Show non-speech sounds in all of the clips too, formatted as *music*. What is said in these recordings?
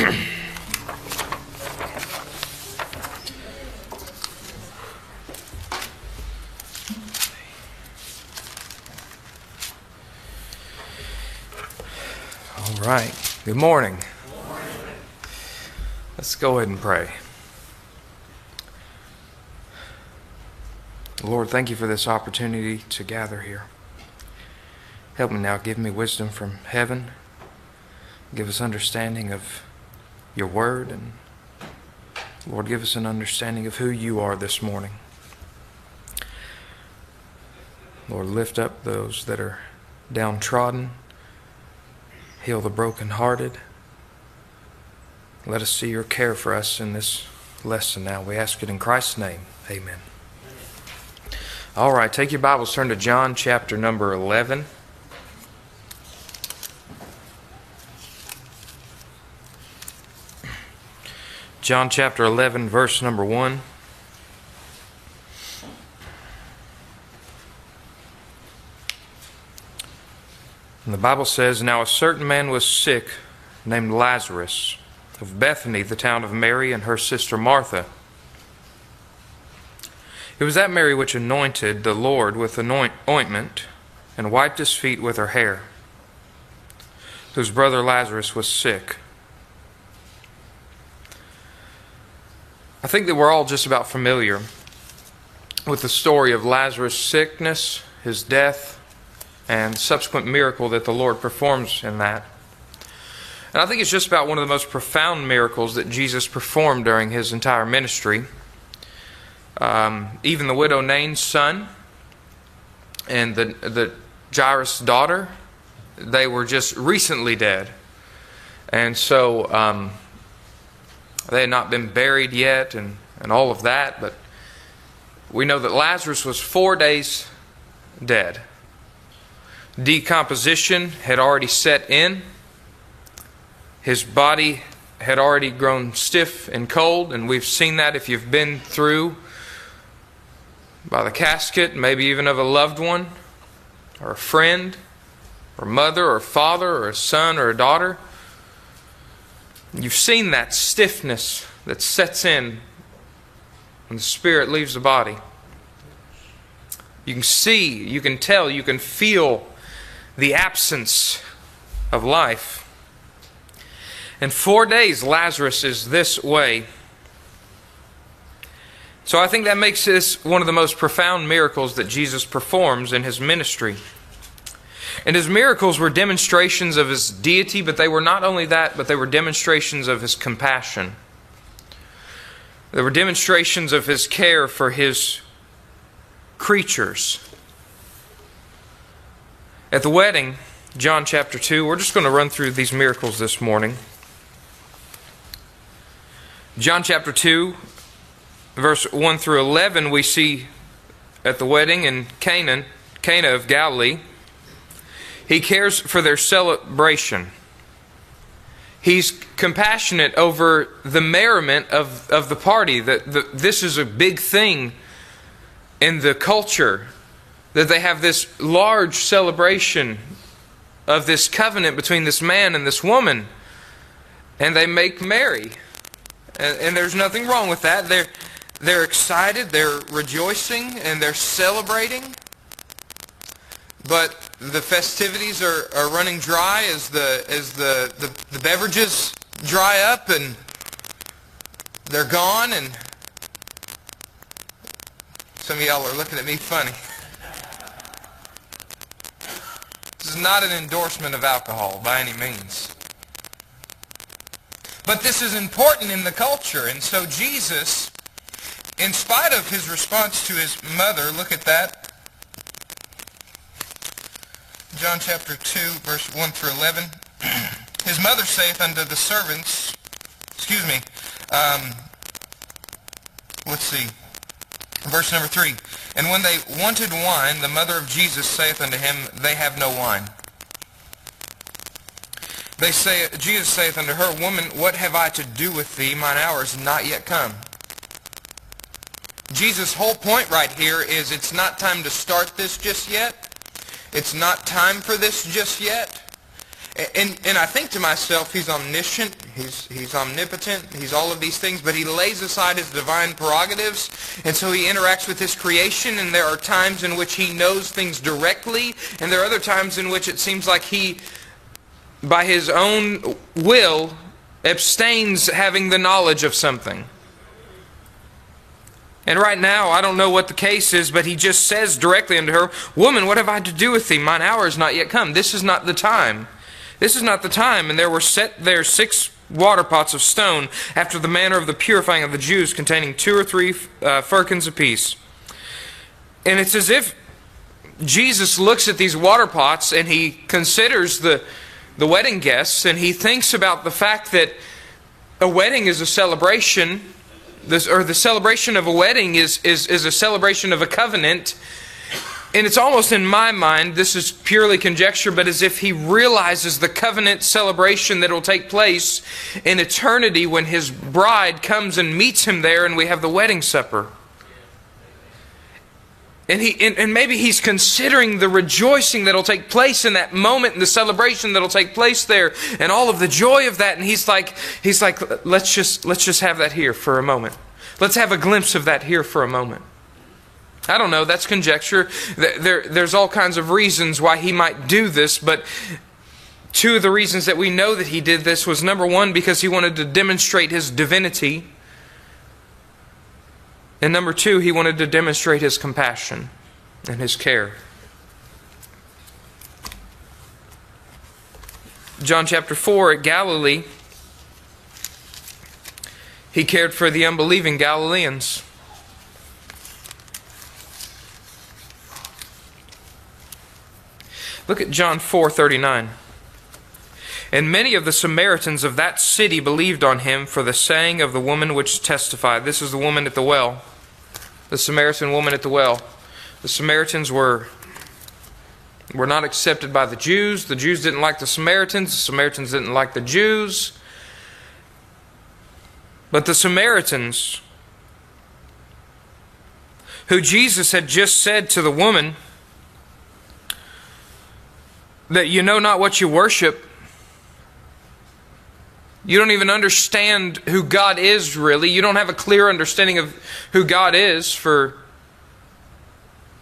All right. Good morning. Let's go ahead and pray. Lord, thank you for this opportunity to gather here. Help me now. Give me wisdom from heaven. Give us understanding of your word. And Lord, give us an understanding of who you are this morning. Lord, lift up those that are downtrodden. Heal the brokenhearted. Let us see your care for us in this lesson now. We ask it in Christ's name. Amen. All right, take your Bibles, turn to John chapter number 11. John chapter 11, verse number 1. And the Bible says, Now a certain man was sick, named Lazarus, of Bethany, the town of Mary, and her sister Martha. It was that Mary which anointed the Lord with anoint- ointment and wiped his feet with her hair, whose brother Lazarus was sick. I think that we're all just about familiar with the story of Lazarus' sickness, his death, and subsequent miracle that the Lord performs in that. And I think it's just about one of the most profound miracles that Jesus performed during his entire ministry. Um, even the widow Nain's son and the, the Jairus' daughter, they were just recently dead. And so um, they had not been buried yet and, and all of that, but we know that Lazarus was four days dead. Decomposition had already set in. His body had already grown stiff and cold, and we've seen that if you've been through by the casket, maybe even of a loved one, or a friend, or mother, or father, or a son, or a daughter. You've seen that stiffness that sets in when the spirit leaves the body. You can see, you can tell, you can feel the absence of life. In four days, Lazarus is this way. So I think that makes this one of the most profound miracles that Jesus performs in his ministry. And his miracles were demonstrations of his deity, but they were not only that, but they were demonstrations of his compassion. They were demonstrations of his care for his creatures. At the wedding, John chapter 2, we're just going to run through these miracles this morning. John chapter 2, verse 1 through 11, we see at the wedding in Canaan, Cana of Galilee, he cares for their celebration. He's compassionate over the merriment of, of the party. That the, this is a big thing in the culture. That they have this large celebration of this covenant between this man and this woman. And they make merry. And, and there's nothing wrong with that. They're, they're excited, they're rejoicing, and they're celebrating. But the festivities are, are running dry as the as the, the, the beverages dry up and they're gone and some of y'all are looking at me funny. This is not an endorsement of alcohol by any means. But this is important in the culture. And so Jesus, in spite of his response to his mother, look at that. John chapter 2, verse 1 through 11. *clears throat* his mother saith unto the servants, excuse me, um, let's see, verse number 3. And when they wanted wine, the mother of Jesus saith unto him, They have no wine. They say, Jesus saith unto her, Woman, what have I to do with thee? Mine hour is not yet come. Jesus' whole point right here is it's not time to start this just yet. It's not time for this just yet. And, and I think to myself, he's omniscient, He's, he's omnipotent. He's all of these things, but he lays aside his divine prerogatives, and so he interacts with his creation, and there are times in which he knows things directly, and there are other times in which it seems like he, by his own will, abstains having the knowledge of something. And right now, I don't know what the case is, but he just says directly unto her, Woman, what have I to do with thee? Mine hour is not yet come. This is not the time. This is not the time. And there were set there six water pots of stone, after the manner of the purifying of the Jews, containing two or three uh, firkins apiece. And it's as if Jesus looks at these water pots and he considers the, the wedding guests and he thinks about the fact that a wedding is a celebration this, or the celebration of a wedding is, is, is a celebration of a covenant. And it's almost in my mind, this is purely conjecture, but as if he realizes the covenant celebration that will take place in eternity when his bride comes and meets him there and we have the wedding supper. And, he, and, and maybe he's considering the rejoicing that'll take place in that moment and the celebration that'll take place there and all of the joy of that. And he's like, he's like let's, just, let's just have that here for a moment. Let's have a glimpse of that here for a moment. I don't know, that's conjecture. There, there's all kinds of reasons why he might do this, but two of the reasons that we know that he did this was number one, because he wanted to demonstrate his divinity. And number two, he wanted to demonstrate his compassion and his care. John chapter 4 at Galilee, he cared for the unbelieving Galileans. Look at John 4:39. And many of the Samaritans of that city believed on him for the saying of the woman which testified. This is the woman at the well the Samaritan woman at the well. The Samaritans were were not accepted by the Jews. The Jews didn't like the Samaritans. The Samaritans didn't like the Jews. But the Samaritans, who Jesus had just said to the woman, that you know not what you worship, you don't even understand who God is really. You don't have a clear understanding of who God is, for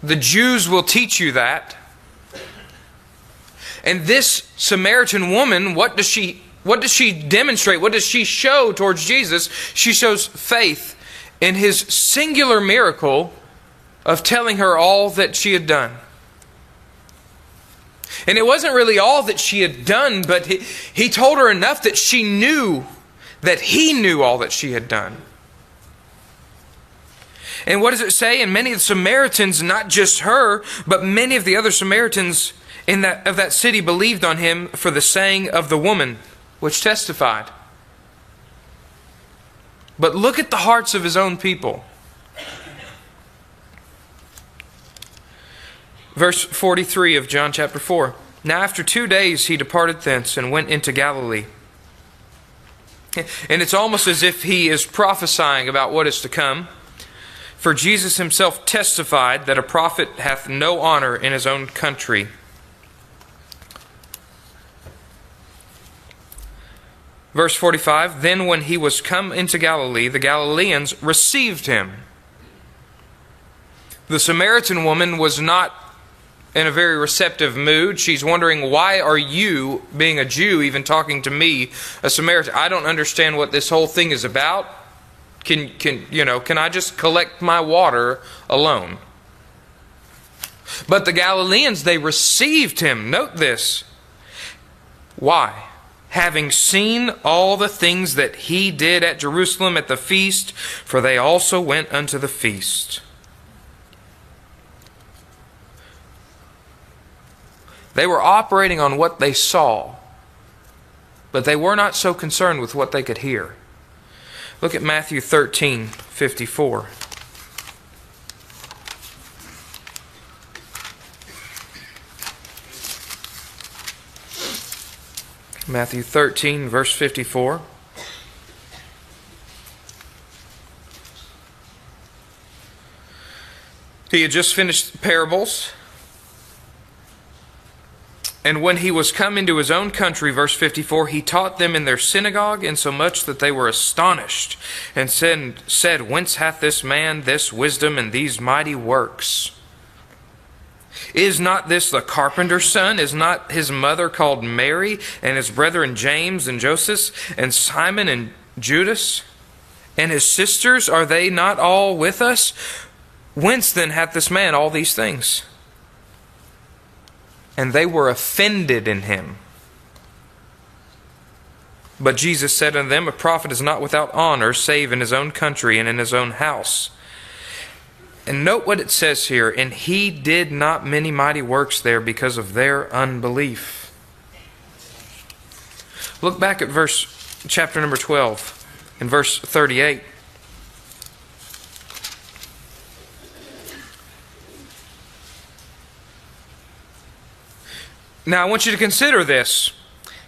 the Jews will teach you that. And this Samaritan woman, what does she what does she demonstrate? What does she show towards Jesus? She shows faith in his singular miracle of telling her all that she had done. And it wasn't really all that she had done, but he, he told her enough that she knew that he knew all that she had done. And what does it say? And many of the Samaritans, not just her, but many of the other Samaritans in that, of that city believed on him for the saying of the woman, which testified. But look at the hearts of his own people. Verse 43 of John chapter 4. Now, after two days, he departed thence and went into Galilee. And it's almost as if he is prophesying about what is to come. For Jesus himself testified that a prophet hath no honor in his own country. Verse 45 Then when he was come into Galilee, the Galileans received him. The Samaritan woman was not in a very receptive mood. She's wondering, why are you, being a Jew, even talking to me, a Samaritan? I don't understand what this whole thing is about. Can, can, you know, can I just collect my water alone? But the Galileans, they received him. Note this. Why? Having seen all the things that he did at Jerusalem at the feast, for they also went unto the feast. They were operating on what they saw, but they were not so concerned with what they could hear. Look at Matthew 13 54. Matthew 13, verse 54. He had just finished parables And when he was come into his own country, verse 54, he taught them in their synagogue, insomuch that they were astonished, and said, said, Whence hath this man this wisdom and these mighty works? Is not this the carpenter's son? Is not his mother called Mary, and his brethren James and Joseph, and Simon and Judas? And his sisters, are they not all with us? Whence then hath this man all these things? And they were offended in him. But Jesus said unto them, A prophet is not without honor, save in his own country and in his own house. And note what it says here and he did not many mighty works there because of their unbelief. Look back at verse chapter number 12 in verse 38. Now, I want you to consider this.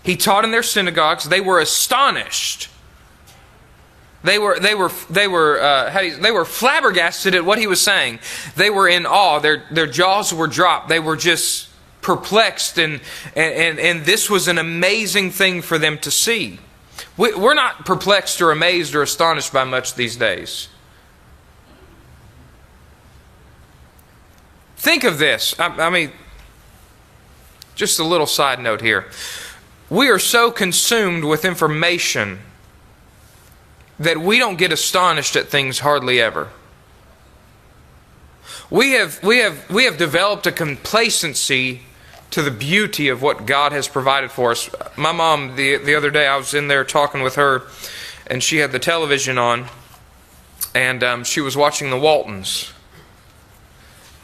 He taught in their synagogues. They were astonished. They were, they were, they were, uh, you, they were flabbergasted at what he was saying. They were in awe. Their, their jaws were dropped. They were just perplexed, and, and, and this was an amazing thing for them to see. We, we're not perplexed or amazed or astonished by much these days. Think of this. I, I mean, just a little side note here. We are so consumed with information that we don't get astonished at things hardly ever. We have, we have, we have developed a complacency to the beauty of what God has provided for us. My mom, the, the other day, I was in there talking with her, and she had the television on, and um, she was watching the Waltons.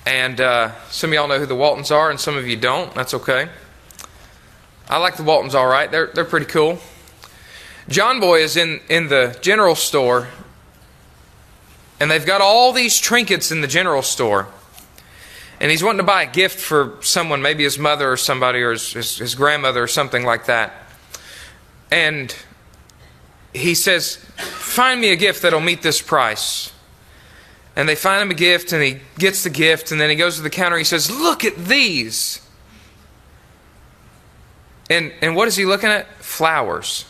And uh, some of y'all know who the Waltons are, and some of you don't. That's okay. I like the Waltons all right. They're, they're pretty cool. John Boy is in, in the general store, and they've got all these trinkets in the general store. And he's wanting to buy a gift for someone, maybe his mother or somebody, or his, his, his grandmother or something like that. And he says, Find me a gift that'll meet this price and they find him a gift and he gets the gift and then he goes to the counter he says look at these. And and what is he looking at? Flowers.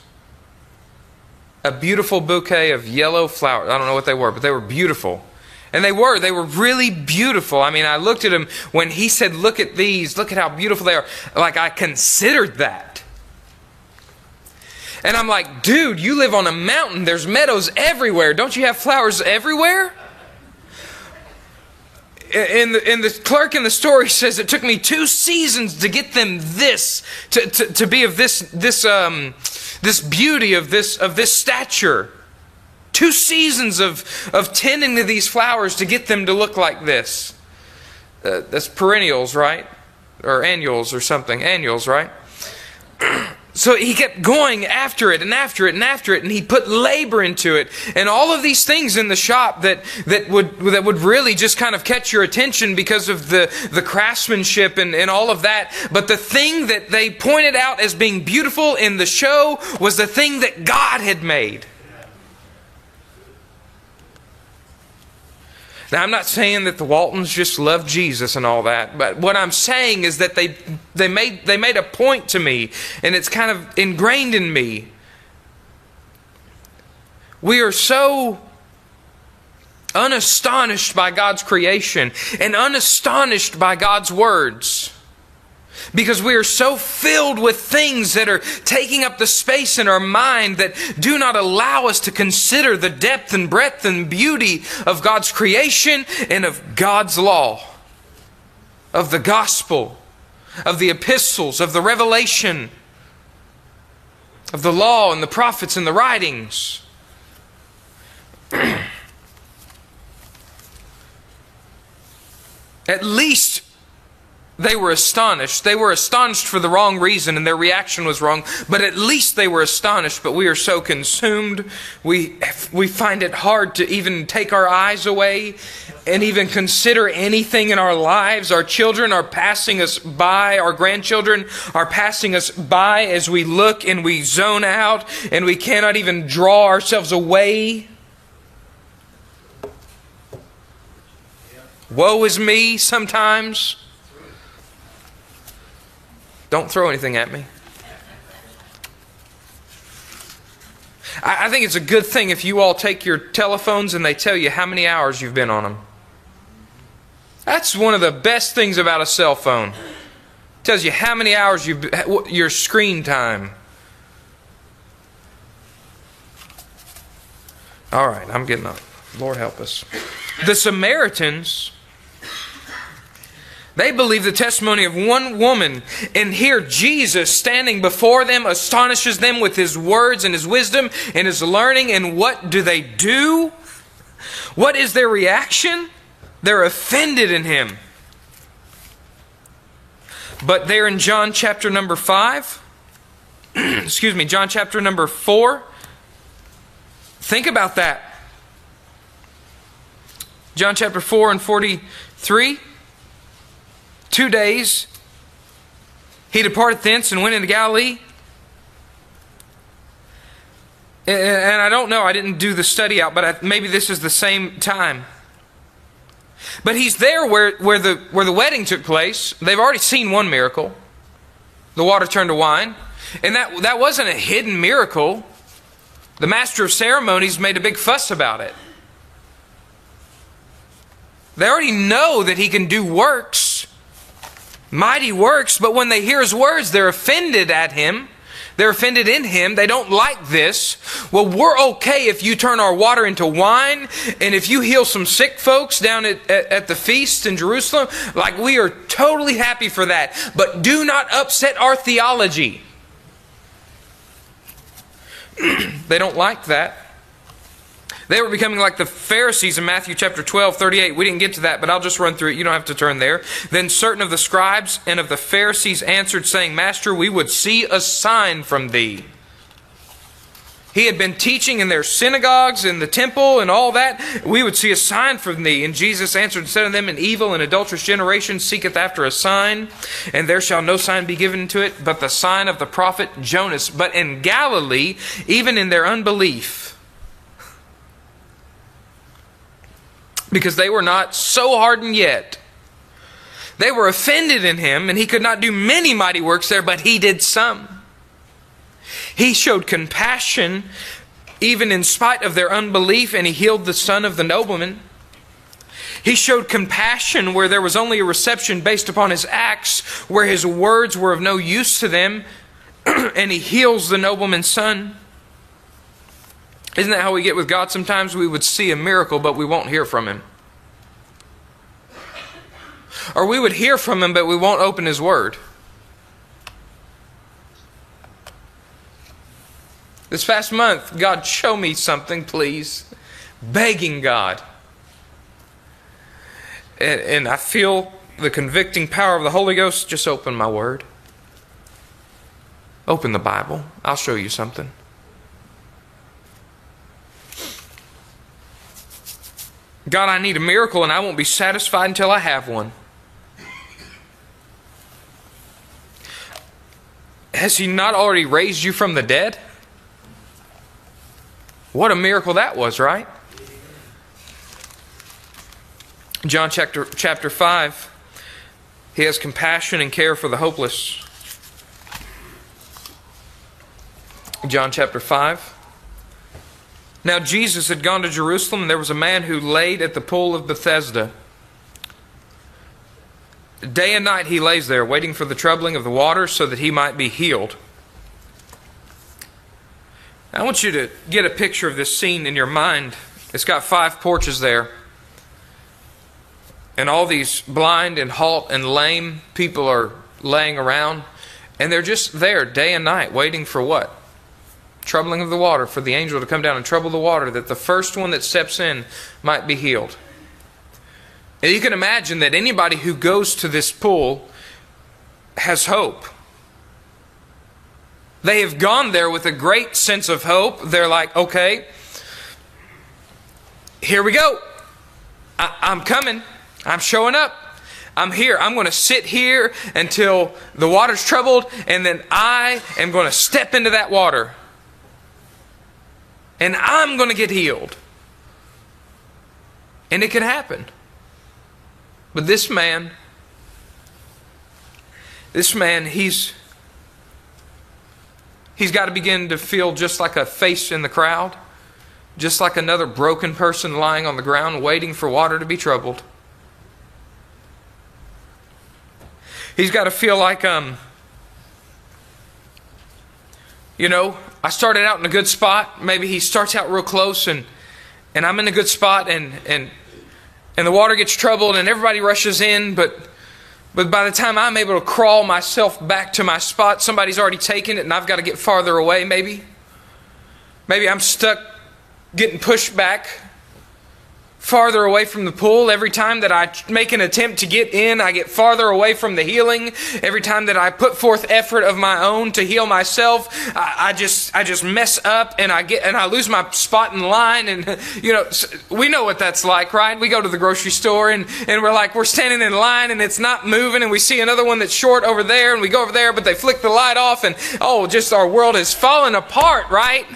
A beautiful bouquet of yellow flowers. I don't know what they were but they were beautiful. And they were they were really beautiful. I mean i looked at him when he said look at these. Look at how beautiful they are. Like i considered that. And i'm like dude you live on a mountain. There's meadows everywhere. Don't you have flowers everywhere and the, and the clerk in the story says it took me two seasons to get them this to, to, to be of this this um this beauty of this of this stature. Two seasons of of tending to these flowers to get them to look like this. Uh, that's perennials right? Or annuals or something. Annuals right So he kept going after it and after it and after it, and he put labor into it, and all of these things in the shop that, that would that would really just kind of catch your attention because of the, the craftsmanship and, and all of that. But the thing that they pointed out as being beautiful in the show was the thing that God had made. Now, I'm not saying that the Waltons just love Jesus and all that, but what I'm saying is that they, they, made, they made a point to me, and it's kind of ingrained in me. We are so unastonished by God's creation and unastonished by God's words because we are so filled with things that are taking up the space in our mind that do not allow us to consider the depth and breadth and beauty of God's creation and of God's law, of the gospel, of the epistles, of the revelation, of the law and the prophets and the writings. *clears throat* At least they were astonished. They were astonished for the wrong reason, and their reaction was wrong, but at least they were astonished. But we are so consumed, we, we find it hard to even take our eyes away and even consider anything in our lives. Our children are passing us by, our grandchildren are passing us by as we look and we zone out, and we cannot even draw ourselves away. Woe is me sometimes. Don't throw anything at me. I, I think it's a good thing if you all take your telephones and they tell you how many hours you've been on them. That's one of the best things about a cell phone. It tells you how many hours you've your screen time. All right, I'm getting up. Lord help us. The Samaritans they believe the testimony of one woman, and here Jesus standing before them astonishes them with his words and his wisdom and his learning. And what do they do? What is their reaction? They're offended in him. But there in John chapter number 5, *clears throat* excuse me, John chapter number 4, think about that. John chapter 4 and 43 two days, he departed thence and went into Galilee. And I don't know, I didn't do the study out, but maybe this is the same time. But he's there where, where, the, where the wedding took place. They've already seen one miracle the water turned to wine. And that, that wasn't a hidden miracle. The master of ceremonies made a big fuss about it. They already know that he can do works mighty works, but when they hear his words, they're offended at him. They're offended in him. They don't like this. Well, we're okay if you turn our water into wine and if you heal some sick folks down at, at, at, the feast in Jerusalem. Like, we are totally happy for that. But do not upset our theology. *clears throat* they don't like that. They were becoming like the Pharisees in Matthew chapter 12, 38. We didn't get to that, but I'll just run through it. You don't have to turn there. Then certain of the scribes and of the Pharisees answered, saying, Master, we would see a sign from thee. He had been teaching in their synagogues, in the temple, and all that. We would see a sign from thee. And Jesus answered and said unto them, An evil and adulterous generation seeketh after a sign, and there shall no sign be given to it, but the sign of the prophet Jonas. But in Galilee, even in their unbelief, because they were not so hardened yet. They were offended in him, and he could not do many mighty works there, but he did some. He showed compassion even in spite of their unbelief, and he healed the son of the nobleman. He showed compassion where there was only a reception based upon his acts, where his words were of no use to them, *clears throat* and he heals the nobleman's son. Isn't that how we get with God? Sometimes we would see a miracle, but we won't hear from Him. Or we would hear from Him, but we won't open His Word. This past month, God, show me something, please. Begging God. And, and I feel the convicting power of the Holy Ghost. Just open my Word. Open the Bible. I'll show you something. God, I need a miracle and I won't be satisfied until I have one. Has He not already raised you from the dead? What a miracle that was, right? John chapter, chapter 5, He has compassion and care for the hopeless. John chapter 5. Now, Jesus had gone to Jerusalem, and there was a man who laid at the pool of Bethesda. Day and night he lays there, waiting for the troubling of the water so that he might be healed. I want you to get a picture of this scene in your mind. It's got five porches there. And all these blind and halt and lame people are laying around. And they're just there day and night, waiting for what? Troubling of the water, for the angel to come down and trouble the water, that the first one that steps in might be healed. And you can imagine that anybody who goes to this pool has hope. They have gone there with a great sense of hope. They're like, okay, here we go. I, am coming. I'm showing up. I'm here. I'm going to sit here until the water's troubled, and then I am going to step into that water and I'm going to get healed. And it can happen. But this man this man, he's he's got to begin to feel just like a face in the crowd, just like another broken person lying on the ground waiting for water to be troubled. He's got to feel like um you know, I started out in a good spot. Maybe he starts out real close and and I'm in a good spot and and and the water gets troubled and everybody rushes in, but but by the time I'm able to crawl myself back to my spot, somebody's already taken it and I've got to get farther away maybe. Maybe I'm stuck getting pushed back farther away from the pool. Every time that I make an attempt to get in, I get farther away from the healing. Every time that I put forth effort of my own to heal myself, I, I just I just mess up and I get and I lose my spot in line. And *laughs* you know, we know what that's like, right? We go to the grocery store and and we're like we're standing in line and it's not moving, and we see another one that's short over there, and we go over there, but they flick the light off, and oh, just our world is falling apart, right?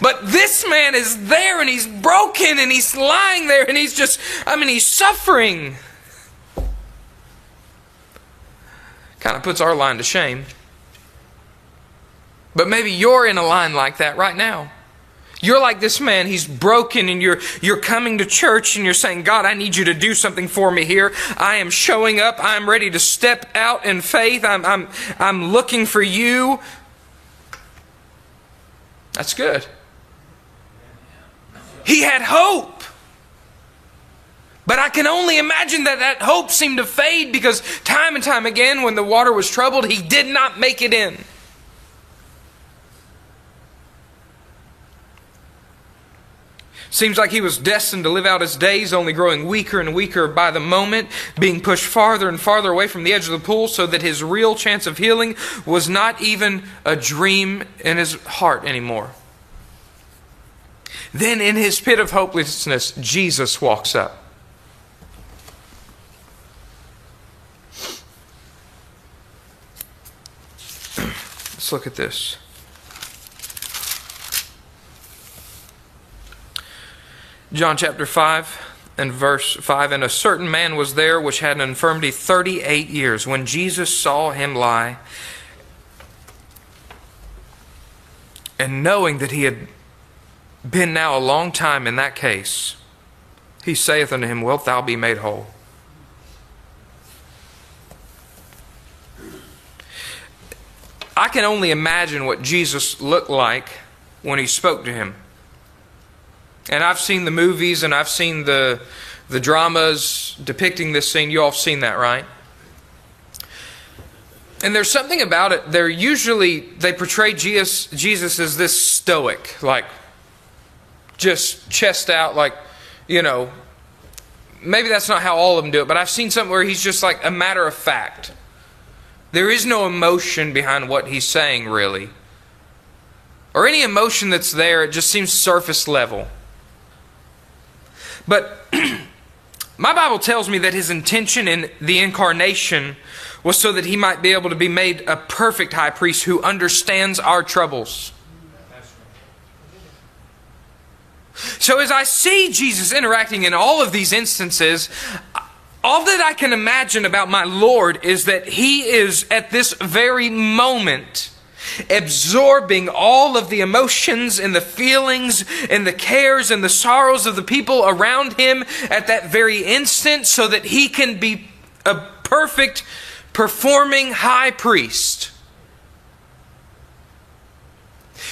But this man is there and he's broken and he's lying there and he's just, I mean, he's suffering. Kind of puts our line to shame. But maybe you're in a line like that right now. You're like this man, he's broken and you're you're coming to church and you're saying, "God, I need you to do something for me here. I am showing up. I'm ready to step out in faith. I'm I'm I'm looking for you." That's good. He had hope. But I can only imagine that that hope seemed to fade because time and time again, when the water was troubled, he did not make it in. Seems like he was destined to live out his days, only growing weaker and weaker by the moment, being pushed farther and farther away from the edge of the pool, so that his real chance of healing was not even a dream in his heart anymore. Then, in his pit of hopelessness, Jesus walks up. *clears throat* Let's look at this. John chapter 5 and verse 5 And a certain man was there which had an infirmity 38 years. When Jesus saw him lie, and knowing that he had been now a long time in that case, he saith unto him, Wilt thou be made whole? I can only imagine what Jesus looked like when he spoke to him. And I've seen the movies and I've seen the, the dramas depicting this scene. You all have seen that, right? And there's something about it. They're usually, they portray Jesus, Jesus as this stoic, like just chest out, like, you know, maybe that's not how all of them do it, but I've seen something where he's just like a matter of fact. There is no emotion behind what he's saying, really. Or any emotion that's there, it just seems surface level. But *clears throat* my Bible tells me that his intention in the incarnation was so that he might be able to be made a perfect high priest who understands our troubles. So as I see Jesus interacting in all of these instances, all that I can imagine about my Lord is that He is at this very moment absorbing all of the emotions and the feelings and the cares and the sorrows of the people around Him at that very instant so that He can be a perfect performing high priest.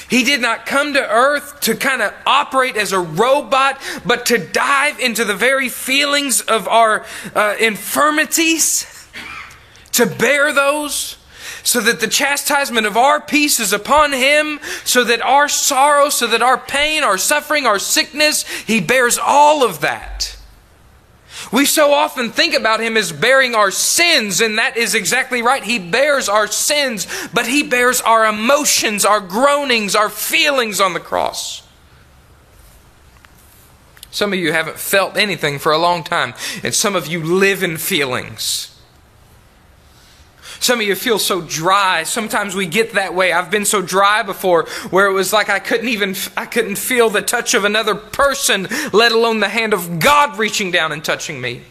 He did not come to earth to kind of operate as a robot, but to dive into the very feelings of our uh, infirmities, to bear those, so that the chastisement of our peace is upon him, so that our sorrow, so that our pain, our suffering, our sickness, he bears all of that. We so often think about him as bearing our sins, and that is exactly right. He bears our sins, but he bears our emotions, our groanings, our feelings on the cross. Some of you haven't felt anything for a long time, and some of you live in feelings. Some of you feel so dry. Sometimes we get that way. I've been so dry before where it was like I couldn't even I couldn't feel the touch of another person, let alone the hand of God reaching down and touching me.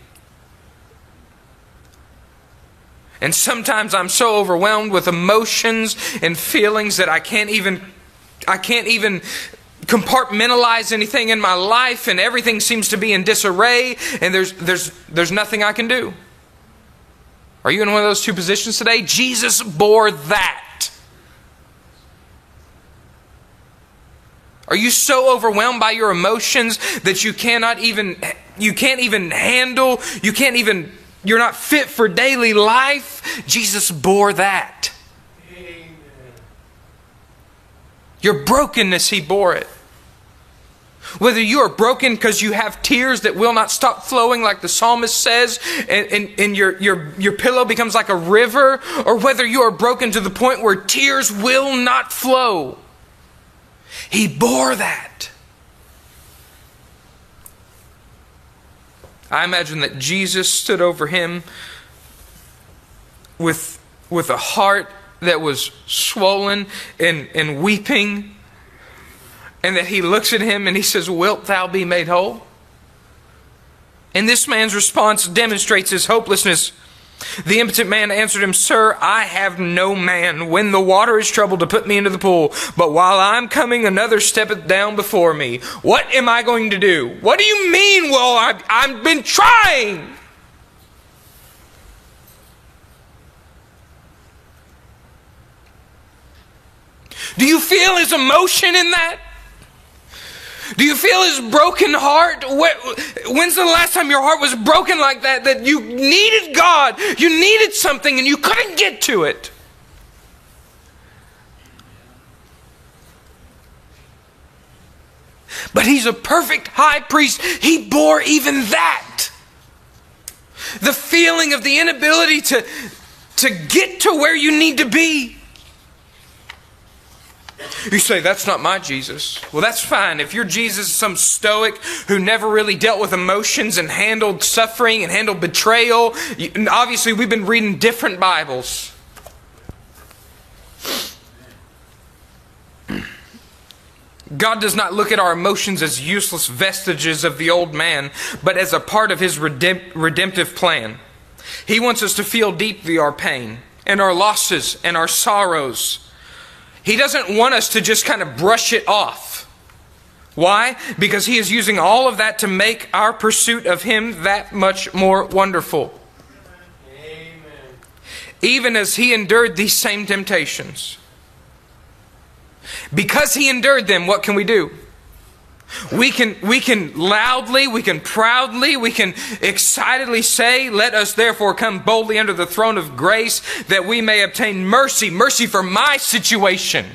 And sometimes I'm so overwhelmed with emotions and feelings that I can't even I can't even compartmentalize anything in my life and everything seems to be in disarray and there's there's there's nothing I can do. Are you in one of those two positions today? Jesus bore that. Are you so overwhelmed by your emotions that you cannot even you can't even handle, you can't even you're not fit for daily life? Jesus bore that. Amen. Your brokenness he bore it. Whether you are broken because you have tears that will not stop flowing, like the psalmist says, and, and, and, your, your, your pillow becomes like a river, or whether you are broken to the point where tears will not flow, he bore that. I imagine that Jesus stood over him with, with a heart that was swollen and, and weeping and that he looks at him and he says, Wilt thou be made whole? And this man's response demonstrates his hopelessness. The impotent man answered him, Sir, I have no man when the water is troubled to put me into the pool, but while I'm coming, another steppeth down before me. What am I going to do? What do you mean? Well, I've, I've been trying. Do you feel his emotion in that? Do you feel his broken heart? When's the last time your heart was broken like that? That you needed God, you needed something, and you couldn't get to it? But he's a perfect high priest. He bore even that. The feeling of the inability to, to get to where you need to be. You say, that's not my Jesus. Well, that's fine. If your Jesus is some stoic who never really dealt with emotions and handled suffering and handled betrayal, obviously we've been reading different Bibles. God does not look at our emotions as useless vestiges of the old man, but as a part of his redemptive plan. He wants us to feel deeply our pain and our losses and our sorrows he doesn't want us to just kind of brush it off. Why? Because He is using all of that to make our pursuit of Him that much more wonderful. Amen. Even as He endured these same temptations. Because He endured them, what can we do? We can, we can loudly, we can proudly, we can excitedly say, Let us therefore come boldly under the throne of grace that we may obtain mercy. Mercy for my situation.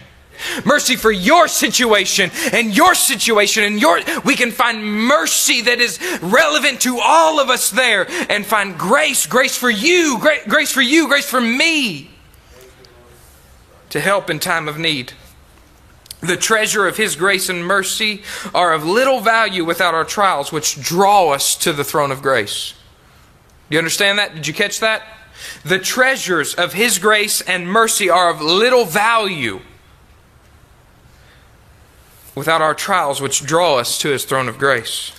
Mercy for your situation and your situation and your we can find mercy that is relevant to all of us there and find grace, grace for you, grace for you, grace for me to help in time of need the treasure of His grace and mercy are of little value without our trials, which draw us to the throne of grace. Do you understand that? Did you catch that? The treasures of His grace and mercy are of little value without our trials, which draw us to His throne of grace.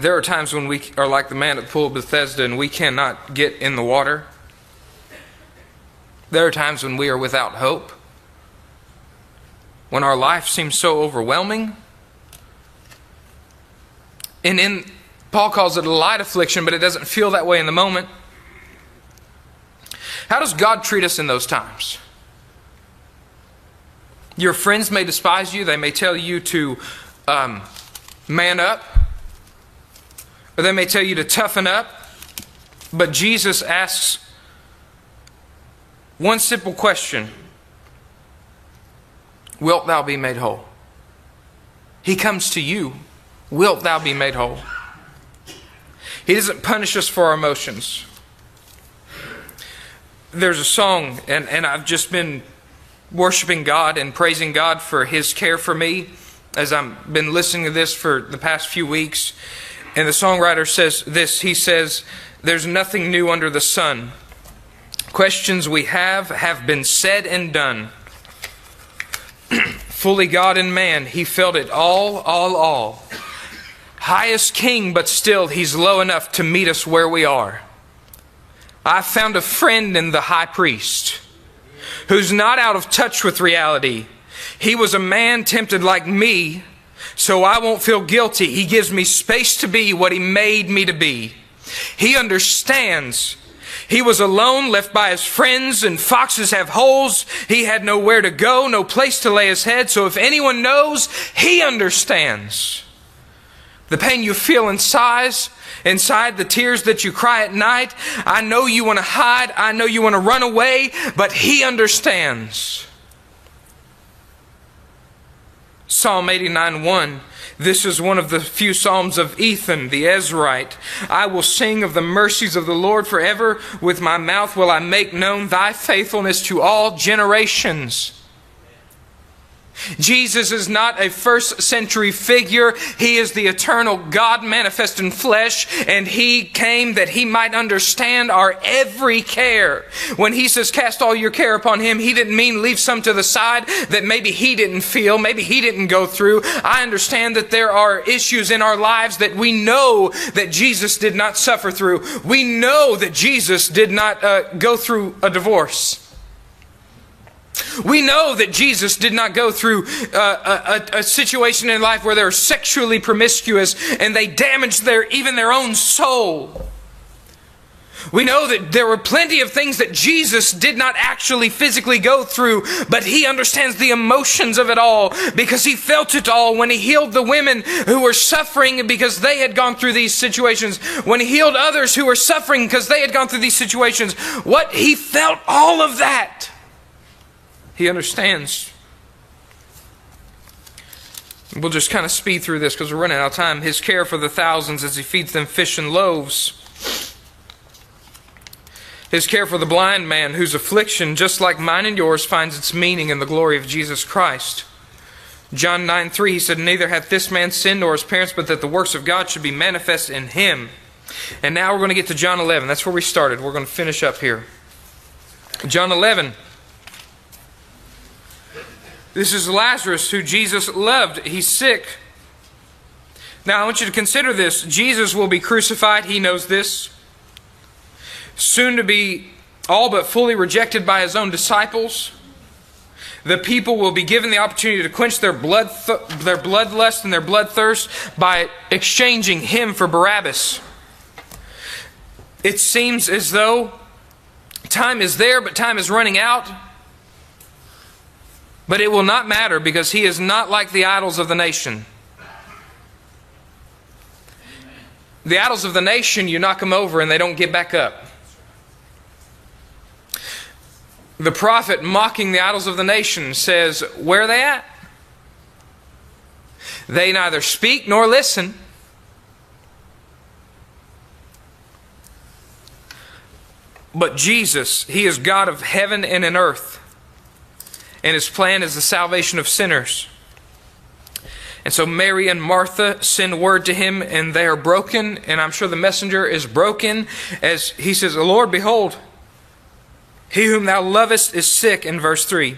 There are times when we are like the man at the pool of Bethesda and we cannot get in the water. There are times when we are without hope. When our life seems so overwhelming. And in Paul calls it a light affliction, but it doesn't feel that way in the moment. How does God treat us in those times? Your friends may despise you, they may tell you to um, man up or they may tell you to toughen up. But Jesus asks one simple question Wilt thou be made whole? He comes to you. Wilt thou be made whole? He doesn't punish us for our emotions. There's a song, and, and I've just been worshiping God and praising God for His care for me as I've been listening to this for the past few weeks. And the songwriter says this he says, There's nothing new under the sun. Questions we have have been said and done. *clears throat* fully God and man, he felt it all, all, all. Highest king, but still he's low enough to meet us where we are. I found a friend in the high priest who's not out of touch with reality. He was a man tempted like me, so I won't feel guilty. He gives me space to be what he made me to be. He understands he was alone, left by his friends, and foxes have holes. He had nowhere to go, no place to lay his head. So if anyone knows, he understands. The pain you feel inside, inside the tears that you cry at night. I know you want to hide. I know you want to run away, but he understands. Psalm 89 1 this is one of the few psalms of Ethan the Ezrahite. I will sing of the mercies of the Lord forever. With my mouth will I make known thy faithfulness to all generations. Jesus is not a first century figure. He is the eternal God manifest in flesh, and He came that He might understand our every care. When He says, cast all your care upon Him, He didn't mean leave some to the side that maybe He didn't feel, maybe He didn't go through. I understand that there are issues in our lives that we know that Jesus did not suffer through. We know that Jesus did not uh, go through a divorce. We know that Jesus did not go through uh, a, a, situation in life where they're sexually promiscuous and they damaged their, even their own soul. We know that there were plenty of things that Jesus did not actually physically go through, but he understands the emotions of it all because he felt it all when he healed the women who were suffering because they had gone through these situations, when he healed others who were suffering because they had gone through these situations. What he felt all of that. He understands. We'll just kind of speed through this because we're running out of time. His care for the thousands as he feeds them fish and loaves. His care for the blind man whose affliction, just like mine and yours, finds its meaning in the glory of Jesus Christ. John 9 3, he said, Neither hath this man sinned nor his parents, but that the works of God should be manifest in him. And now we're going to get to John 11. That's where we started. We're going to finish up here. John 11. This is Lazarus, who Jesus loved. He's sick. Now, I want you to consider this. Jesus will be crucified. He knows this. Soon to be all but fully rejected by his own disciples. The people will be given the opportunity to quench their blood, th- their bloodlust and their bloodthirst by exchanging him for Barabbas. It seems as though time is there, but time is running out. But it will not matter because he is not like the idols of the nation. The idols of the nation, you knock them over and they don't get back up. The prophet, mocking the idols of the nation, says, Where are they at? They neither speak nor listen. But Jesus, He is God of heaven and in earth and his plan is the salvation of sinners. And so Mary and Martha send word to him, and they are broken. And I'm sure the messenger is broken as he says, Lord, behold, he whom thou lovest is sick, in verse 3.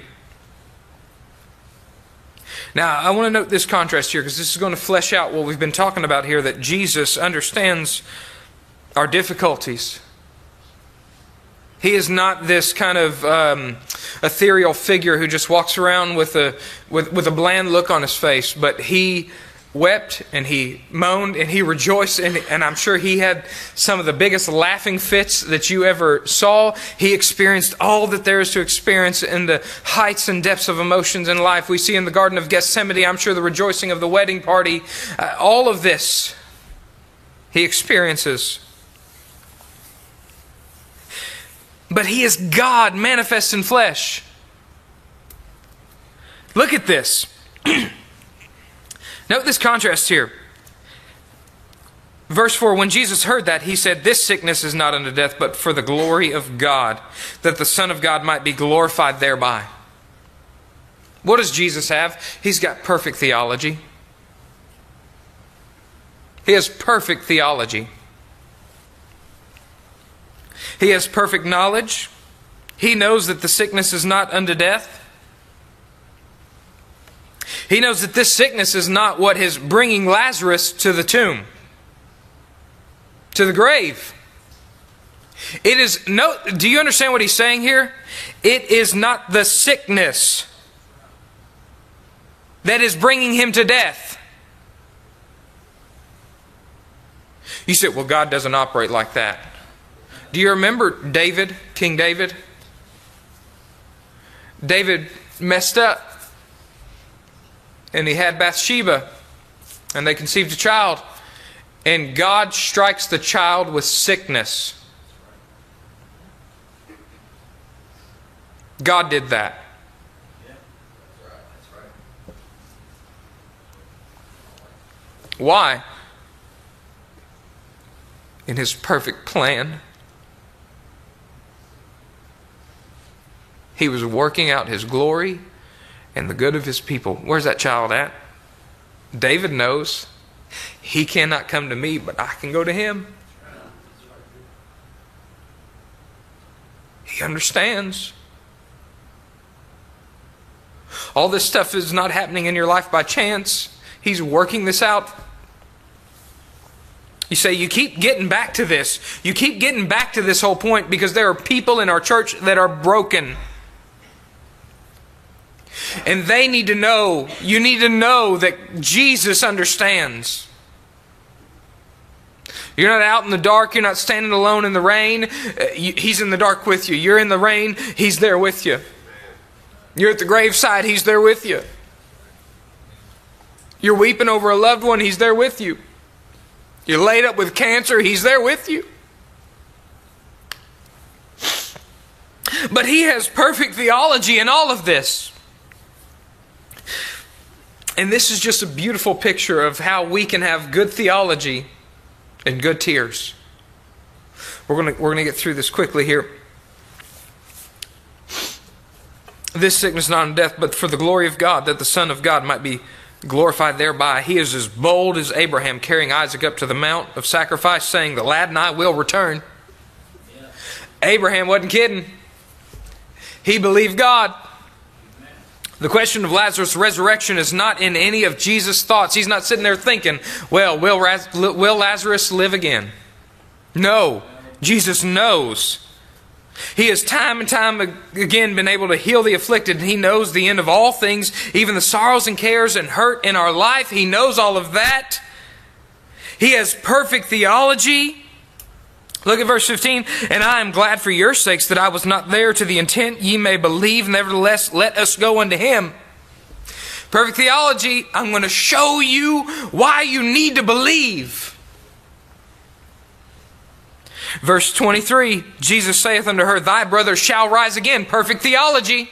Now, I want to note this contrast here because this is going to flesh out what we've been talking about here that Jesus understands our difficulties. He is not this kind of um, ethereal figure who just walks around with a, with, with a bland look on his face, but he wept and he moaned and he rejoiced and, and, I'm sure he had some of the biggest laughing fits that you ever saw. He experienced all that there is to experience in the heights and depths of emotions in life. We see in the Garden of Gethsemane, I'm sure the rejoicing of the wedding party, uh, all of this he experiences. But he is God manifest in flesh. Look at this. *clears throat* Note this contrast here. Verse 4 When Jesus heard that, he said, This sickness is not unto death, but for the glory of God, that the Son of God might be glorified thereby. What does Jesus have? He's got perfect theology. He has perfect theology. He has perfect knowledge. He knows that the sickness is not unto death. He knows that this sickness is not what is bringing Lazarus to the tomb, to the grave. It is no, do you understand what he's saying here? It is not the sickness that is bringing him to death. You said, well, God doesn't operate like that. Do you remember David, King David? David messed up and he had Bathsheba and they conceived a child. And God strikes the child with sickness. God did that. Why? In His perfect plan. He was working out His glory and the good of His people. Where's that child at? David knows. He cannot come to me, but I can go to Him. He understands. All this stuff is not happening in your life by chance. He's working this out. You say, you keep getting back to this. You keep getting back to this whole point because there are people in our church that are broken. And they need to know, you need to know that Jesus understands. You're not out in the dark. You're not standing alone in the rain. Uh, he's in the dark with you. You're in the rain. He's there with you. You're at the graveside, He's there with you. You're weeping over a loved one, He's there with you. You're laid up with cancer, He's there with you. But He has perfect theology in all of this. And this is just a beautiful picture of how we can have good theology and good tears. We're going to, we're going to get through this quickly here. this sickness not in death, but for the glory of God, that the Son of God might be glorified thereby. He is as bold as Abraham, carrying Isaac up to the mount of sacrifice, saying, The lad and I will return. Yeah. Abraham wasn't kidding. He believed God. The question of Lazarus' resurrection is not in any of Jesus' thoughts. He's not sitting there thinking, well, will, will Lazarus live again? No. Jesus knows he has time and time again been able to heal the afflicted, and He knows the end of all things, even the sorrows and cares and hurt in our life. He knows all of that. He has perfect theology. Look at verse 15. And I am glad for your sakes that I was not there to the intent ye may believe. Nevertheless, let us go unto him. Perfect theology. I'm going to show you why you need to believe. Verse 23 Jesus saith unto her, Thy brother shall rise again. Perfect theology.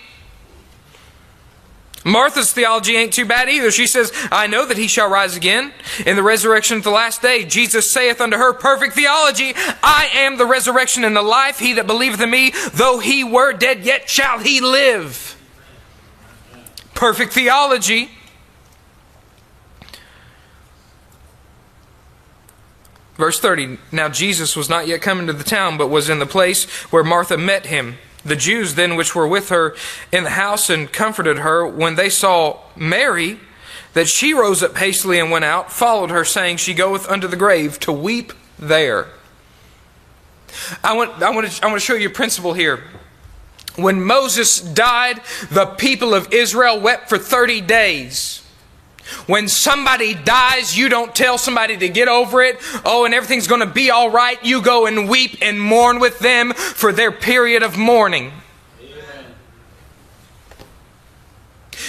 Martha's theology ain't too bad either. She says, I know that he shall rise again in the resurrection of the last day. Jesus saith unto her, perfect theology, I am the resurrection and the life. He that believeth in me, though he were dead, yet shall he live. Perfect theology. Verse 30 Now Jesus was not yet come into the town, but was in the place where Martha met him. The Jews then which were with her in the house and comforted her, when they saw Mary, that she rose up hastily and went out, followed her, saying, She goeth unto the grave to weep there. I want, I want, to, I want to show you a principle here. When Moses died, the people of Israel wept for 30 days. When somebody dies, you don't tell somebody to get over it. Oh, and everything's going to be all right. You go and weep and mourn with them for their period of mourning.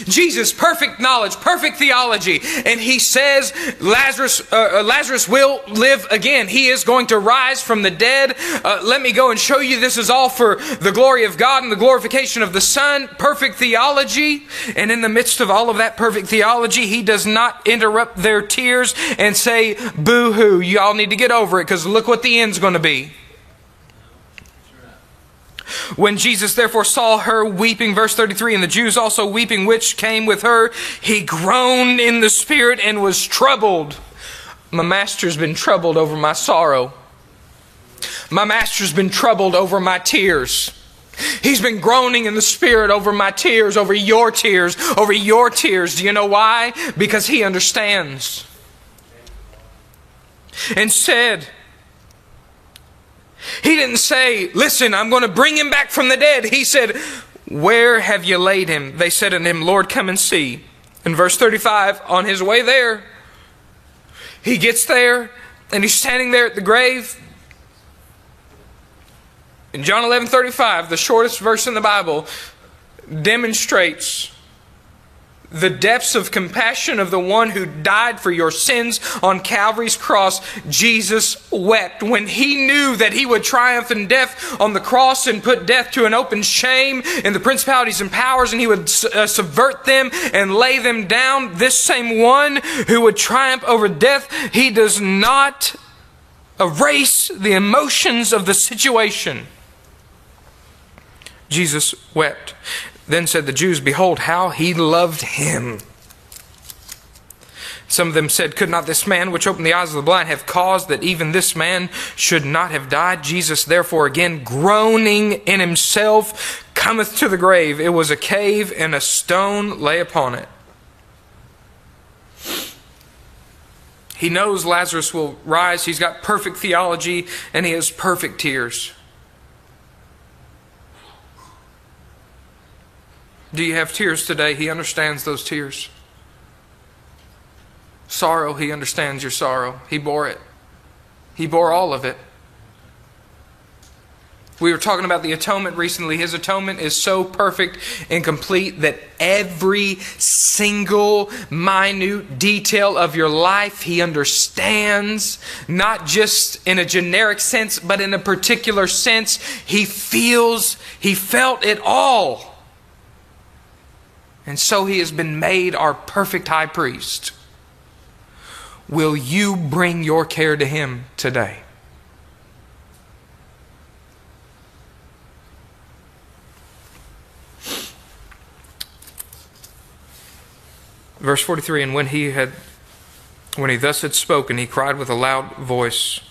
Jesus, perfect knowledge, perfect theology, and he says Lazarus, uh, uh, Lazarus will live again. He is going to rise from the dead. Uh, let me go and show you this is all for the glory of God and the glorification of the Son. Perfect theology, and in the midst of all of that perfect theology, he does not interrupt their tears and say, "Boo hoo! Y'all need to get over it because look what the end's going to be." When Jesus therefore saw her weeping, verse 33, and the Jews also weeping, which came with her, he groaned in the spirit and was troubled. My master's been troubled over my sorrow. My master's been troubled over my tears. He's been groaning in the spirit over my tears, over your tears, over your tears. Do you know why? Because he understands. And said, he didn't say, Listen, I'm going to bring him back from the dead. He said, Where have you laid him? They said unto him, Lord, come and see. In verse 35, on his way there, he gets there and he's standing there at the grave. In John 11 35, the shortest verse in the Bible, demonstrates the depths of compassion of the one who died for your sins on Calvary's cross, Jesus wept when he knew that he would triumph in death on the cross and put death to an open shame in the principalities and powers, and he would uh, subvert them and lay them down. This same one who would triumph over death, he does not erase the emotions of the situation. Jesus wept. Then said the Jews, Behold, how he loved him. Some of them said, Could not this man, which opened the eyes of the blind, have caused that even this man should not have died? Jesus, therefore, again groaning in himself, cometh to the grave. It was a cave, and a stone lay upon it. He knows Lazarus will rise. He's got perfect theology, and he has perfect tears. Do you have tears today? He understands those tears. Sorrow, He understands your sorrow. He bore it, He bore all of it. We were talking about the atonement recently. His atonement is so perfect and complete that every single minute detail of your life he understands, not just in a generic sense, but in a particular sense. He feels, he felt it all. And so he has been made our perfect high priest. Will you bring your care to him today? Verse 43 And when he had when he thus had spoken, he cried with a loud voice.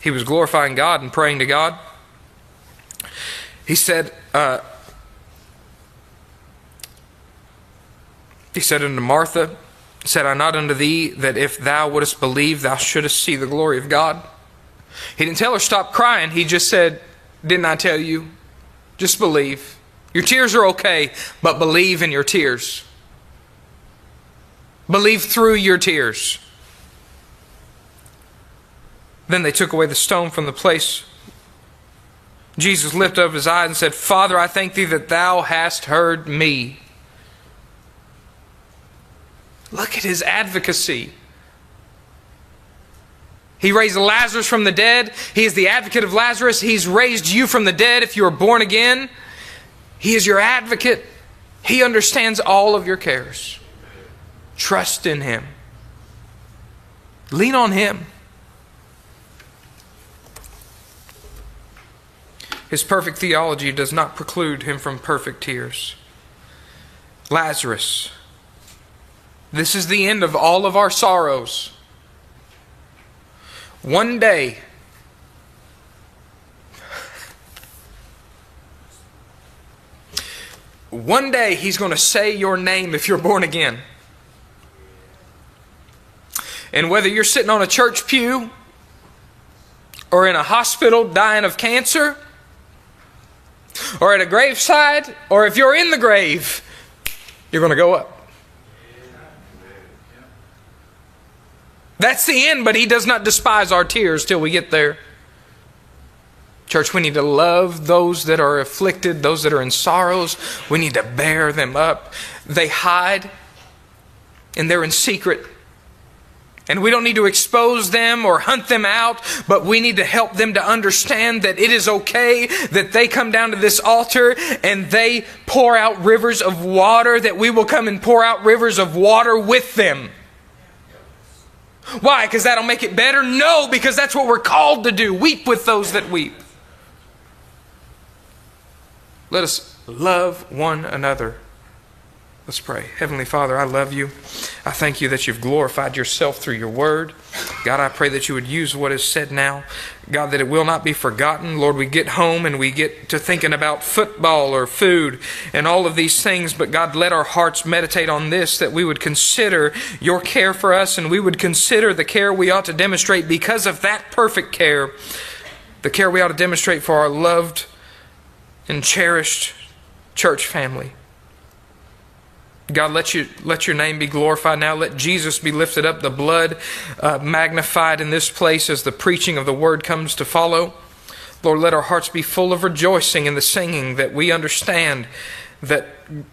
He was glorifying God and praying to God. He said, uh, He said unto Martha, Said I not unto thee that if thou wouldst believe, thou shouldst see the glory of God? He didn't tell her stop crying. He just said, Didn't I tell you? Just believe. Your tears are okay, but believe in your tears. Believe through your tears. Then they took away the stone from the place. Jesus lifted up his eyes and said, Father, I thank thee that thou hast heard me. Look at his advocacy. He raised Lazarus from the dead. He is the advocate of Lazarus. He's raised you from the dead if you are born again. He is your advocate. He understands all of your cares. Trust in Him. Lean on Him. His perfect theology does not preclude him from perfect tears. Lazarus this is the end of all of our sorrows. One day, one day He's going to say your name if you're born again. And whether you're sitting on a church pew or in a hospital dying of cancer or at a graveside or if you're in the grave, you're going to go up. That's the end, but He does not despise our tears till we get there. Church, we need to love those that are afflicted, those that are in sorrows. We need to bear them up. They hide and they're in secret. And we don't need to expose them or hunt them out, but we need to help them to understand that it is okay that they come down to this altar and they pour out rivers of water, that we will come and pour out rivers of water with them. Why? Because that'll make it better? No, because that's what we're called to do. Weep with those that weep. Let us love one another. Let's pray. Heavenly Father, I love you. I thank you that you've glorified yourself through your word. God, I pray that you would use what is said now. God, that it will not be forgotten. Lord, we get home and we get to thinking about football or food and all of these things, but God, let our hearts meditate on this, that we would consider your care for us and we would consider the care we ought to demonstrate because of that perfect care, the care we ought to demonstrate for our loved and cherished church family. God, let you let your name be glorified now. Let Jesus be lifted up, the blood uh, magnified in this place as the preaching of the word comes to follow. Lord, let our hearts be full of rejoicing in the singing that we understand that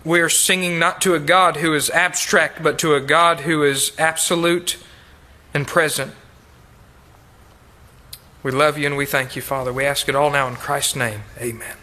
we are singing not to a God who is abstract, but to a God who is absolute and present. We love you and we thank you, Father. We ask it all now in Christ's name. Amen.